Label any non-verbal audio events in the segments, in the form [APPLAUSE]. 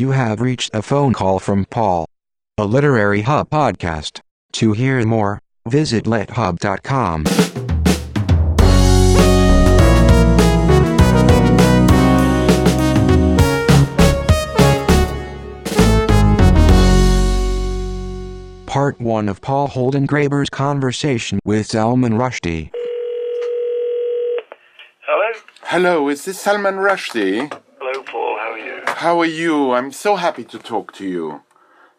You have reached a phone call from Paul, a Literary Hub podcast. To hear more, visit lithub.com. Part 1 of Paul Holdengraber's conversation with Salman Rushdie. Hello? Hello, is this Salman Rushdie? How are you? How are you? I'm so happy to talk to you.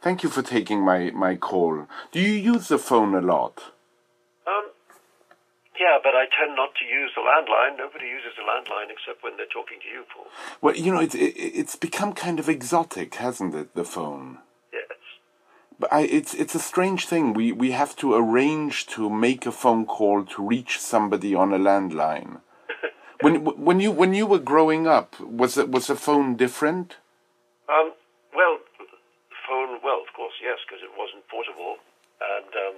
Thank you for taking my, my call. Do you use the phone a lot? Um, yeah, but I tend not to use the landline. Nobody uses the landline except when they're talking to you, Paul. Well, you know, it, it, it's become kind of exotic, hasn't it, the phone? Yes. But I, it's it's a strange thing. We we have to arrange to make a phone call to reach somebody on a landline. When when you when you were growing up, was it was the phone different? Um, well, phone, well, of course, yes, because it wasn't portable. And, um,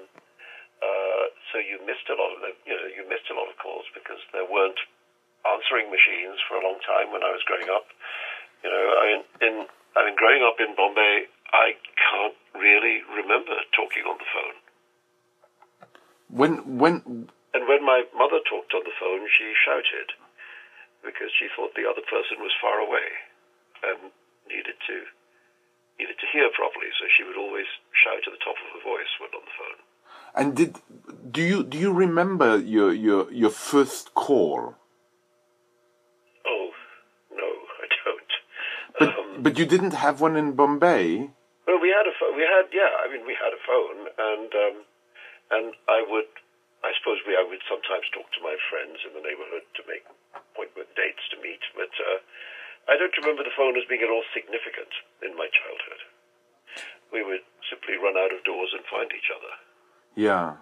uh, so you missed a lot of the, you know, you missed a lot of calls because there weren't answering machines for a long time when I was growing up. You know, I mean, in, I mean, growing up in Bombay, I can't really remember talking on the phone. When when And when my mother talked on the phone, she shouted because she thought the other person was far away and needed to needed to hear properly. So she would always shout at the top of her voice when on the phone. and did do you do you remember your your your first call? Oh no, I don't. But um, but you didn't have one in Bombay. well, we had a phone. we had yeah. I mean, we had a phone, and um, and I would. I suppose we, I would sometimes talk to my friends in the neighborhood to make appointment dates to meet, but uh, I don't remember the phone as being at all significant in my childhood. We would simply run out of doors and find each other. Yeah,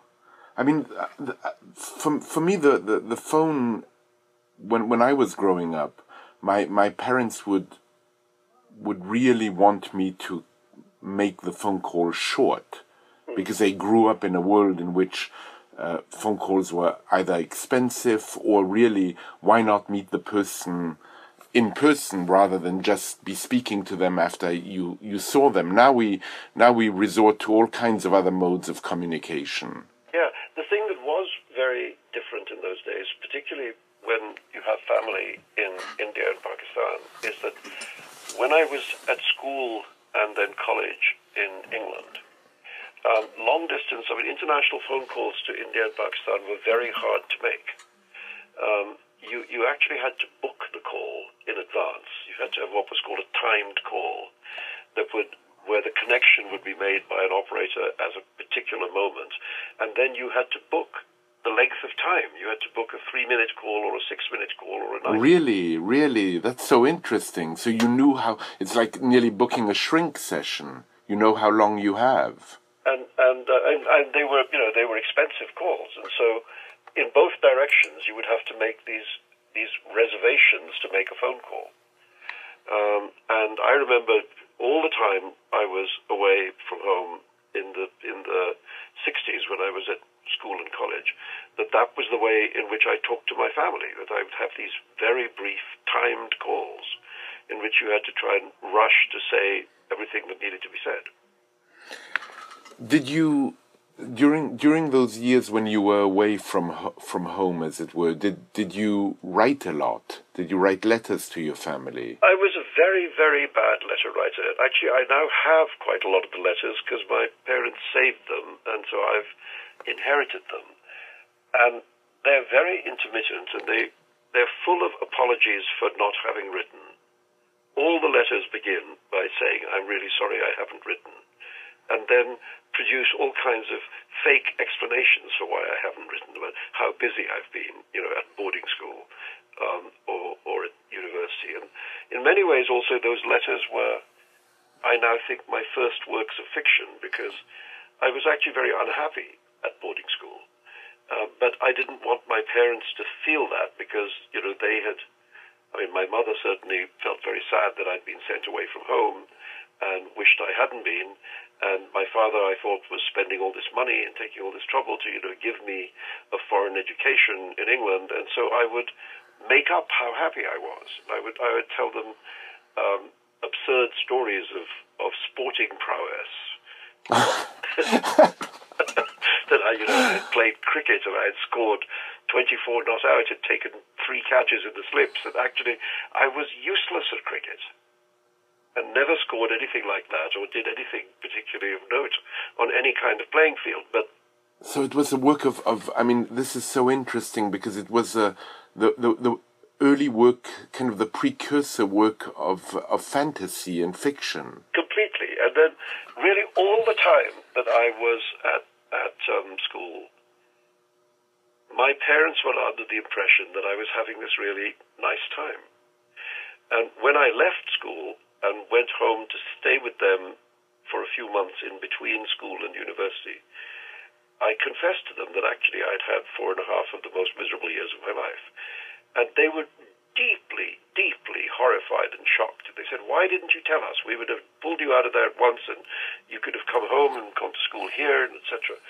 I mean, uh, uh, for for me, the, the, the phone when when I was growing up, my my parents would would really want me to make the phone call short because they grew up in a world in which uh, phone calls were either expensive or really why not meet the person in person rather than just be speaking to them after you, you saw them. Now we now we resort to all kinds of other modes of communication. Yeah, the thing that was very different in those days, particularly when you have family in India and Pakistan, is that when I was at school and then college I mean, international phone calls to India and Pakistan were very hard to make. Um, you, you actually had to book the call in advance. You had to have what was called a timed call that would where the connection would be made by an operator at a particular moment, and then you had to book the length of time. You had to book a three-minute call or a six-minute call or a nine. Really, really, that's so interesting. So you knew how it's like nearly booking a shrink session. You know how long you have. And uh, and and they were you know they were expensive calls, and so in both directions you would have to make these these reservations to make a phone call. Um, and I remember all the time I was away from home in the in the 60s when I was at school and college, that that was the way in which I talked to my family. That I would have these very brief timed calls, in which you had to try and rush to say everything that needed to be said. Did you during during those years when you were away from from home, as it were? Did did you write a lot? Did you write letters to your family? I was a very, very bad letter writer. Actually, I now have quite a lot of the letters because my parents saved them, and so I've inherited them. And they're very intermittent, and they they're full of apologies for not having written. All the letters begin by saying, "I'm really sorry I haven't written," and then produce all kinds of fake explanations for why I haven't written about how busy I've been, you know, at boarding school um, or, or at university. And in many ways, also, those letters were, I now think, my first works of fiction because I was actually very unhappy at boarding school. Uh, but I didn't want my parents to feel that because, you know, they had, I mean, my mother certainly felt very sad that I'd been sent away from home and wished I hadn't been. And my father, I thought, was spending all this money and taking all this trouble to, you know, give me a foreign education in England. And so I would make up how happy I was. I would, I would tell them, um, absurd stories of, of sporting prowess. [LAUGHS] that I, you know, had played cricket and I had scored 24 not out, had taken three catches in the slips, and actually I was useless at cricket and never scored anything like that or did anything particularly of note on any kind of playing field. But so it was a work of, of I mean, this is so interesting because it was a, the, the, the early work, kind of the precursor work of, of fantasy and fiction. Completely. And then really all the time that I was at, at um, school, my parents were under the impression that I was having this really nice time. And when I left school and went home to stay with them for a few months in between school and university, I confessed to them that actually I'd had four and a half of the most miserable years of my life. And they were deeply, deeply horrified and shocked. They said, Why didn't you tell us? We would have pulled you out of there at once and you could have come home and gone to school here, and etc.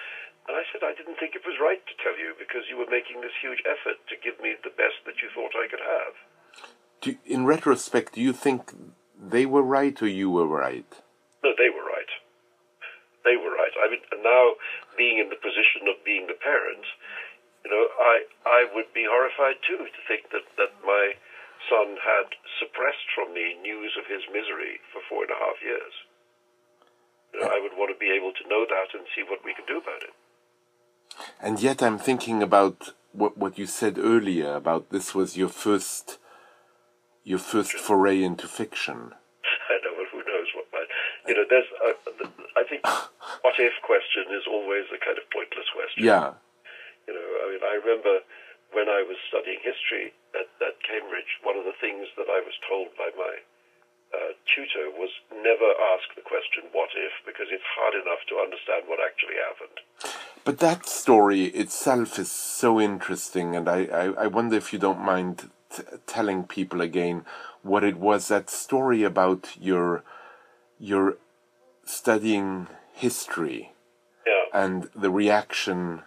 And I said, I didn't think it was right to tell you because you were making this huge effort to give me the best that you thought I could have. Do, in retrospect, do you think they were right or you were right? No, they were right. They were right. I mean, now being in the position of being the parent, you know, I I would be horrified too to think that that my son had suppressed from me news of his misery for four and a half years. You know, I would want to be able to know that and see what we can do about it. And yet, I'm thinking about what what you said earlier about this was your first your first foray into fiction. [LAUGHS] I know, but who knows what might. You know, there's. Uh, I think [LAUGHS] what if question is always a kind of pointless question. Yeah. You know, I mean, I remember when I was studying history at, at Cambridge, one of the things that I was told by my uh, tutor was never ask the question, what if, because it's hard enough to understand what actually happened. But that story itself is so interesting, and I, I, I wonder if you don't mind telling people again what it was that story about your your studying history yeah. and the reaction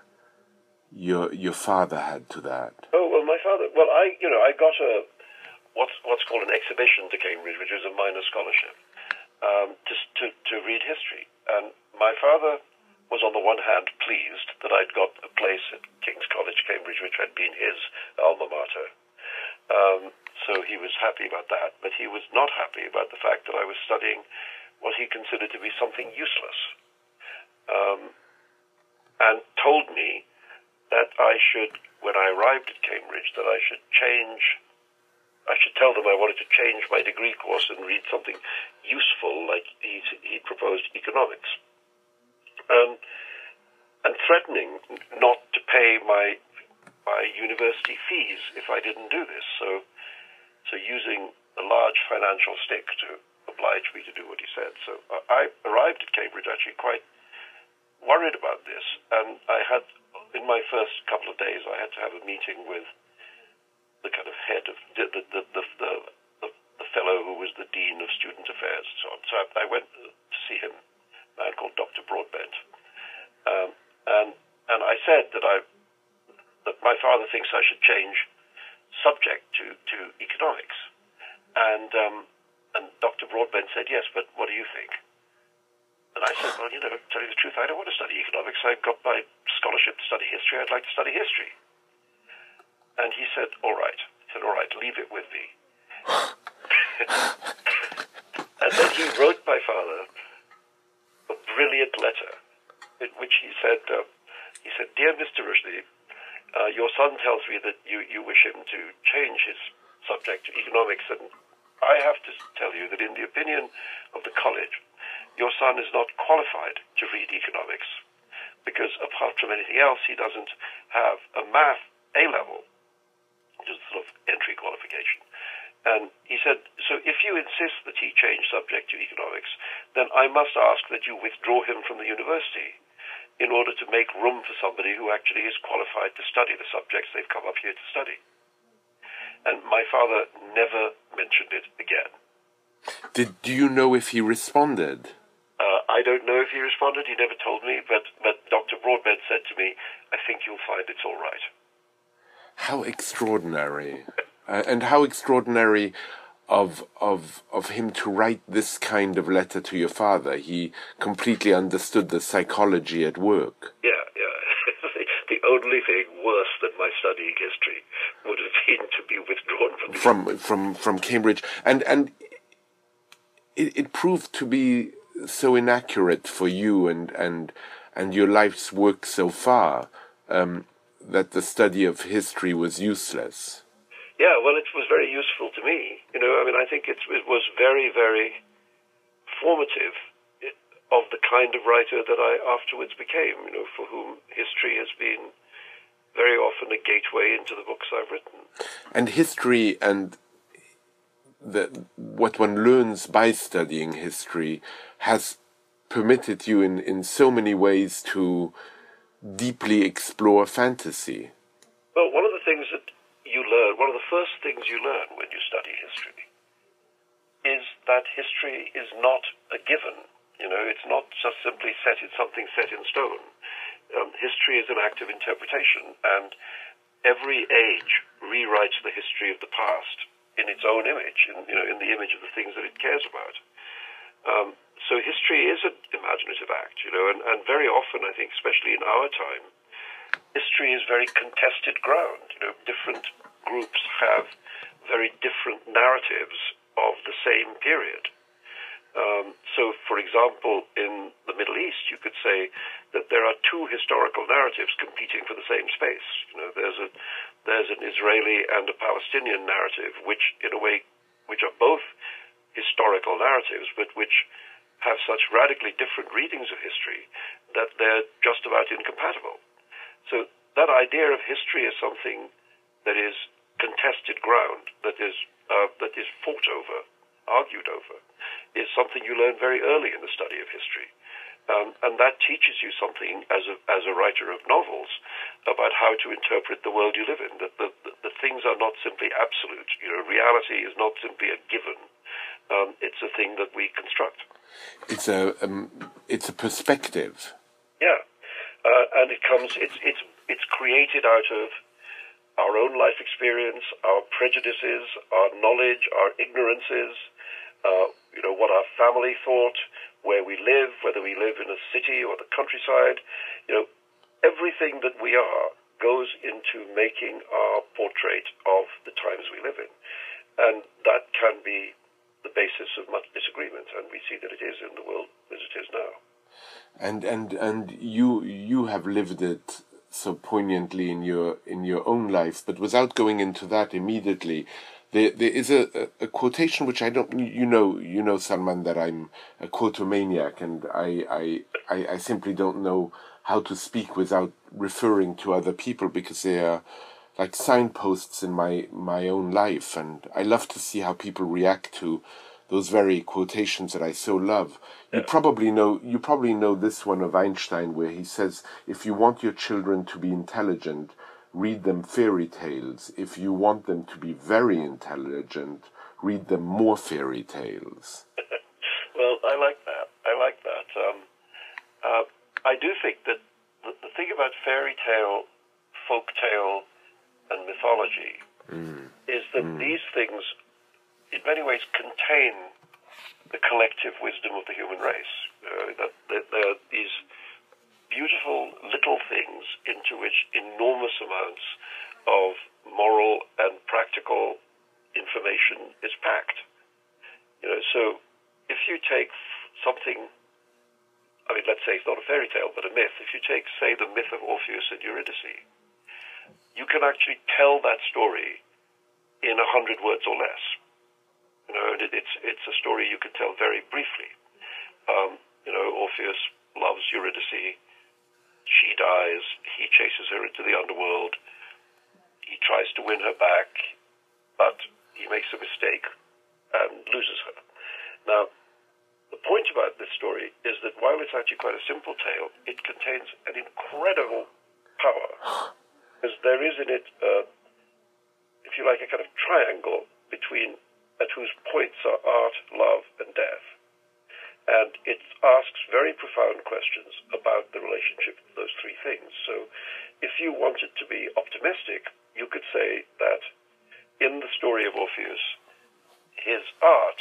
your your father had to that? Oh well, my father. Well, I you know I got a what's what's called an exhibition to Cambridge, which is a minor scholarship, um, to, to to read history. And my father was on the one hand pleased that I'd got a place at King's College, Cambridge, which had been his alma mater. Um, so he was happy about that, but he was not happy about the fact that I was studying what he considered to be something useless, um, and told me that I should, when I arrived at Cambridge, that I should change, I should tell them I wanted to change my degree course and read something useful, like he, he proposed economics. Um, and threatening not to pay my my university fees if I didn't do this. So, so using a large financial stick to oblige me to do what he said. So I arrived at Cambridge actually quite worried about this, and I had in my first couple of days, I had to have a meeting with the kind of head of the the the, the, the, the fellow who was the dean of student affairs and so on. So I, I went to see him, a man called Dr. Broadbent, um, and and I said that I that my father thinks I should change subject to to economics, and um, and Dr. Broadbent said yes, but what do you think? And I said, well, you know, tell you the truth, I don't want to study economics. I've got my scholarship to study history. I'd like to study history. And he said, all right. He said, all right, leave it with me. [LAUGHS] and then he wrote my father a brilliant letter in which he said, uh, he said, dear Mr. Rushdie, uh, your son tells me that you, you wish him to change his subject to economics, and I have to tell you that in the opinion of the college, your son is not qualified to read economics because apart from anything else, he doesn't have a math A level, which is sort of entry qualification. And he said, so if you insist that he change subject to economics, then I must ask that you withdraw him from the university in order to make room for somebody who actually is qualified to study the subjects they've come up here to study. And my father never mentioned it again. Did do you know if he responded? Uh, I don't know if he responded. He never told me, but but Dr. Broadbent said to me, "I think you'll find it's all right." How extraordinary, [LAUGHS] uh, and how extraordinary of of of him to write this kind of letter to your father. He completely understood the psychology at work. Yeah, yeah. [LAUGHS] the only thing worse than my studying history would have been to be withdrawn from from from from Cambridge, and and it, it proved to be so inaccurate for you and and and your life's work so far um, that the study of history was useless. Yeah, well, it was very useful to me. You know, I mean, I think it, was very, very formative of the kind of writer that I afterwards became. You know, for whom history has been very often a gateway into the books I've written. And history and the, what one learns by studying history has permitted you in, in so many ways to deeply explore fantasy. Well, one of the things that you learn, one of the first things you learn when you study history is that history is not a given. You know, it's not just simply set in something set in stone. Um, history is an act of interpretation, and every age rewrites the history of the past in its own image, in, you know, in the image of the things that it cares about. Um, so history is an imaginative act, you know, and, and very often, I think, especially in our time, history is very contested ground. You know, different groups have very different narratives of the same period. Um, so, for example, in the Middle East, you could say that there are two historical narratives competing for the same space. You know, there's a there's an Israeli and a Palestinian narrative, which, in a way, which are both historical narratives, but which have such radically different readings of history that they're just about incompatible. So that idea of history is something that is contested ground, that is uh, that is fought over, argued over, is something you learn very early in the study of history. Um, and that teaches you something as a, as a writer of novels about how to interpret the world you live in. That the, the, the things are not simply absolute. You know, reality is not simply a given. Um, it's a thing that we construct. It's a um, it's a perspective. Yeah, uh, and it comes. It's it's it's created out of our own life experience, our prejudices, our knowledge, our ignorances, uh, you know, what our family thought, where we live, whether we live in a city or the countryside, you know, everything that we are goes into making our portrait of the times we live in. And that can be the basis of much disagreement, and we see that it is in the world as it is now. And and and you you have lived it so poignantly in your in your own life. But without going into that immediately, there there is a, a, quotation which I don't you know you know Salman that I'm a quotomaniac and I, I I I simply don't know how to speak without referring to other people because they are like signposts in my my own life and I love to see how people react to those very quotations that I so love. You probably know you probably know this one of Einstein where he says if you want your children to be intelligent, read them fairy tales. If you want them to be very intelligent, read them more fairy tales. [LAUGHS] well, I like that. I like that. Um, uh, I do think that the, the, thing about fairy tale, folk tale, and mythology mm. is that mm. these things in many ways contain the collective wisdom of the human race. Uh, that, that there are these beautiful little things into which enormous amounts of moral and practical information is packed. You know, so if you take something, I mean, let's say it's not a fairy tale, but a myth. If you take, say, the myth of Orpheus and Eurydice, you can actually tell that story in a hundred words or less. You know, it, it's it's a story you can tell very briefly. Um, you know, Orpheus loves Eurydice. She dies. He chases her into the underworld. He tries to win her back, but he makes a mistake and loses her. Now, the point about this story is that while it's actually quite a simple tale, it contains an incredible power. [GASPS] Because there is in it, uh, if you like, a kind of triangle between at whose points are art, love, and death. And it asks very profound questions about the relationship of those three things. So, if you wanted to be optimistic, you could say that in the story of Orpheus, his art,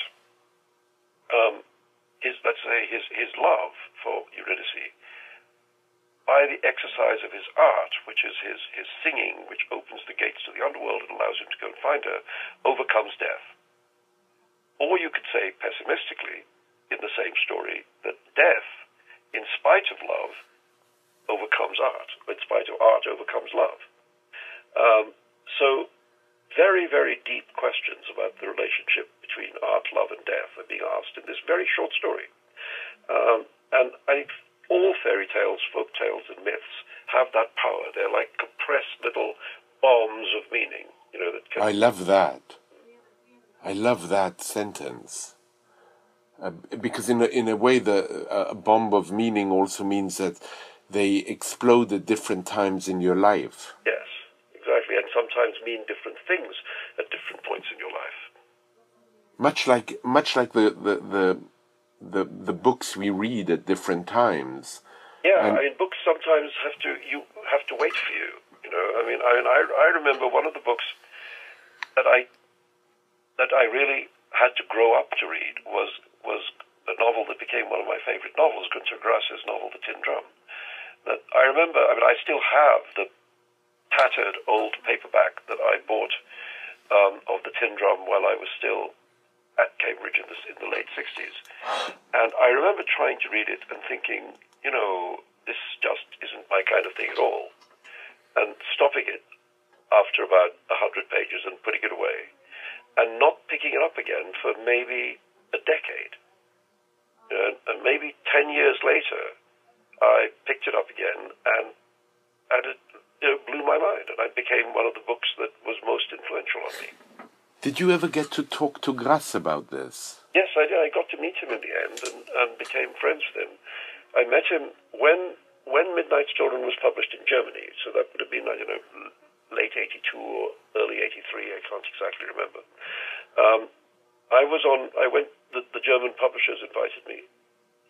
um, his let's say his his love for Eurydice, by the exercise of his art, which is his his singing, which opens the gates to the underworld and allows him to go and find her, overcomes death. Or you could say pessimistically, in the same story, that death, in spite of love, overcomes art. In spite of art, overcomes love. Um, so very, very deep questions about the relationship between art, love, and death are being asked in this very short story. Um, and I think all fairy tales, folk tales, and myths have that power. They're like compressed little bombs of meaning. You know that. Can... I love that. I love that sentence. Uh, because in a, in a way, the uh, a bomb of meaning also means that they explode at different times in your life. Yes exactly, and sometimes mean different things at different points in your life. Much like much like the the the the, the books we read at different times. Yeah, and I mean, books sometimes have to you have to wait for you. You know, I mean, I I, I remember one of the books that I that I really had to grow up to read was was a novel that became one of my favorite novels, Günter Grass's novel, The Tin Drum. That I remember. I mean, I still have the tattered old paperback that I bought um, of the Tin Drum while I was still at Cambridge in the, in the late 60s. And I remember trying to read it and thinking, you know, this just isn't my kind of thing at all. And stopping it after about 100 pages and putting it away. And not picking it up again for maybe a decade. And, and maybe 10 years later, I picked it up again and, and it it blew my mind, and I became one of the books that was most influential on me. Did you ever get to talk to Grass about this? Yes, I did. I got to meet him in the end and, and became friends with him. I met him when when Midnight's Children was published in Germany, so that would have been, I don't know, late 82 or early 83, I can't exactly remember. Um, I was on, I went, the, the German publishers invited me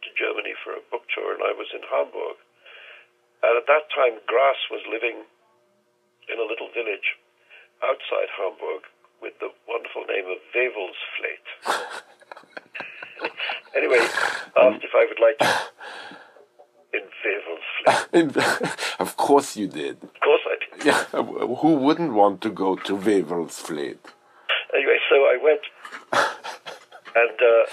to Germany for a book tour, and I was in Hamburg. And at that time, Grass was living in a little village outside Hamburg with the wonderful name of Wewelsfleth. [LAUGHS] anyway, asked if I would like to in Wewelsfleth. [LAUGHS] of course you did. Of course did. Yeah, [LAUGHS] who wouldn't want to go to Wewelsfleth? Anyway, so I went, [LAUGHS] and uh,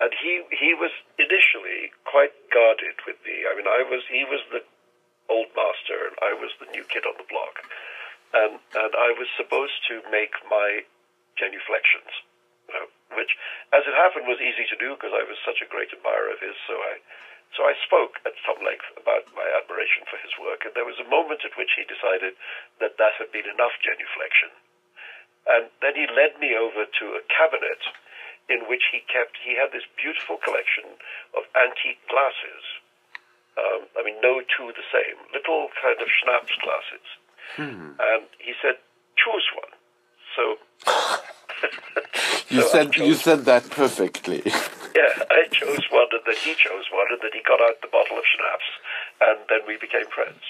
and he he was initially quite guarded with me. I mean, I was he was the old master, and I was the new kid on the block, and and I was supposed to make my genuflections, you know, which, as it happened, was easy to do because I was such a great admirer of his. So I so I spoke at some length about my admiration for his work, and there was a moment at which he decided that that had been enough genuflection, and then he led me over to a cabinet in which he kept, he had this beautiful collection of antique glasses. Um, I mean, no two the same, little kind of schnapps glasses. Hmm. And he said, choose one. So. [LAUGHS] you [LAUGHS] so said you said that perfectly. [LAUGHS] [LAUGHS] yeah, I chose one, and then he chose one, and then he got out the bottle of schnapps, and then we became friends.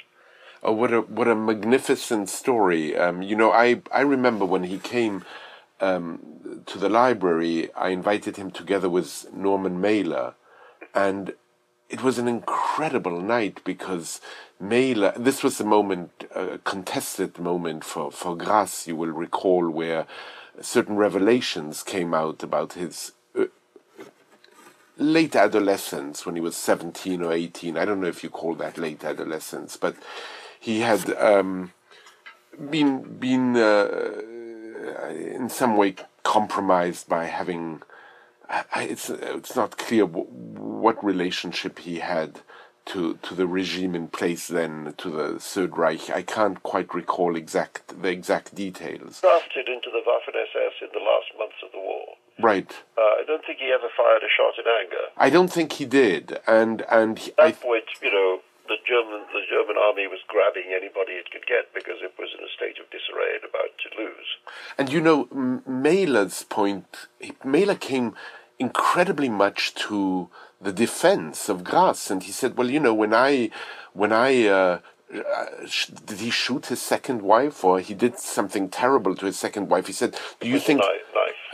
Oh, what a what a magnificent story! Um, you know, I I remember when he came um, to the library, I invited him together with Norman Mailer, and it was an incredible night because Mailer. This was a moment, a contested moment for for Grass. You will recall where certain revelations came out about his late adolescence when he was 17 or 18 i don't know if you call that late adolescence but he had um, been been uh, uh, in some way compromised by having. It's it's not clear what relationship he had to to the regime in place then to the Third Reich. I can't quite recall exact the exact details. Drafted into the Waffen SS in the last months of the war. Right. Uh, I don't think he ever fired a shot in anger. I don't think he did, and and at that point, you know, the German the German army was grabbing anybody it could get because it was in a state of disarray and about to lose. And you know, Mailer's point, Mailer came incredibly much to the defense of Grass, and he said, "Well, you know, when I, when I." Uh, uh, did he shoot his second wife, or he did something terrible to his second wife? He said, "Do you think?" Knife.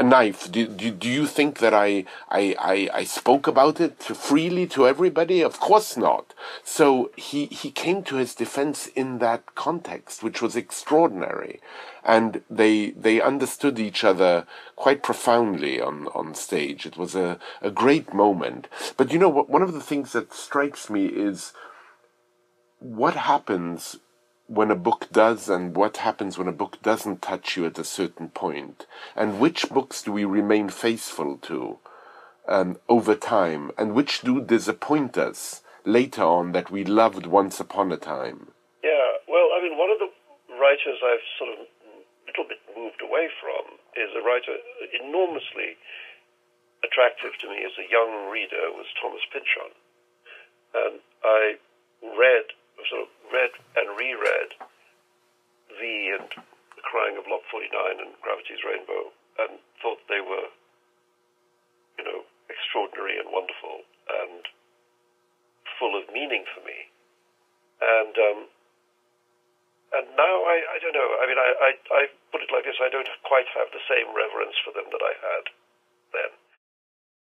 A knife. Do, do, do you think that I, I, I, I spoke about it freely to everybody? Of course not. So he, he came to his defense in that context, which was extraordinary. And they, they understood each other quite profoundly on, on stage. It was a, a great moment. But you know, one of the things that strikes me is what happens when a book does and what happens when a book doesn't touch you at a certain point, and which books do we remain faithful to um, over time, and which do disappoint us later on that we loved once upon a time. Yeah, well, I mean, one of the writers I've sort of a little bit moved away from is a writer enormously attractive to me as a young reader was Thomas Pynchon. And I read sort of read and reread V and The Crying of Lot 49 and Gravity's Rainbow and thought they were, you know, extraordinary and wonderful and full of meaning for me. And um, and now I, I don't know. I mean, I, I, I put it like this: I don't quite have the same reverence for them that I had then.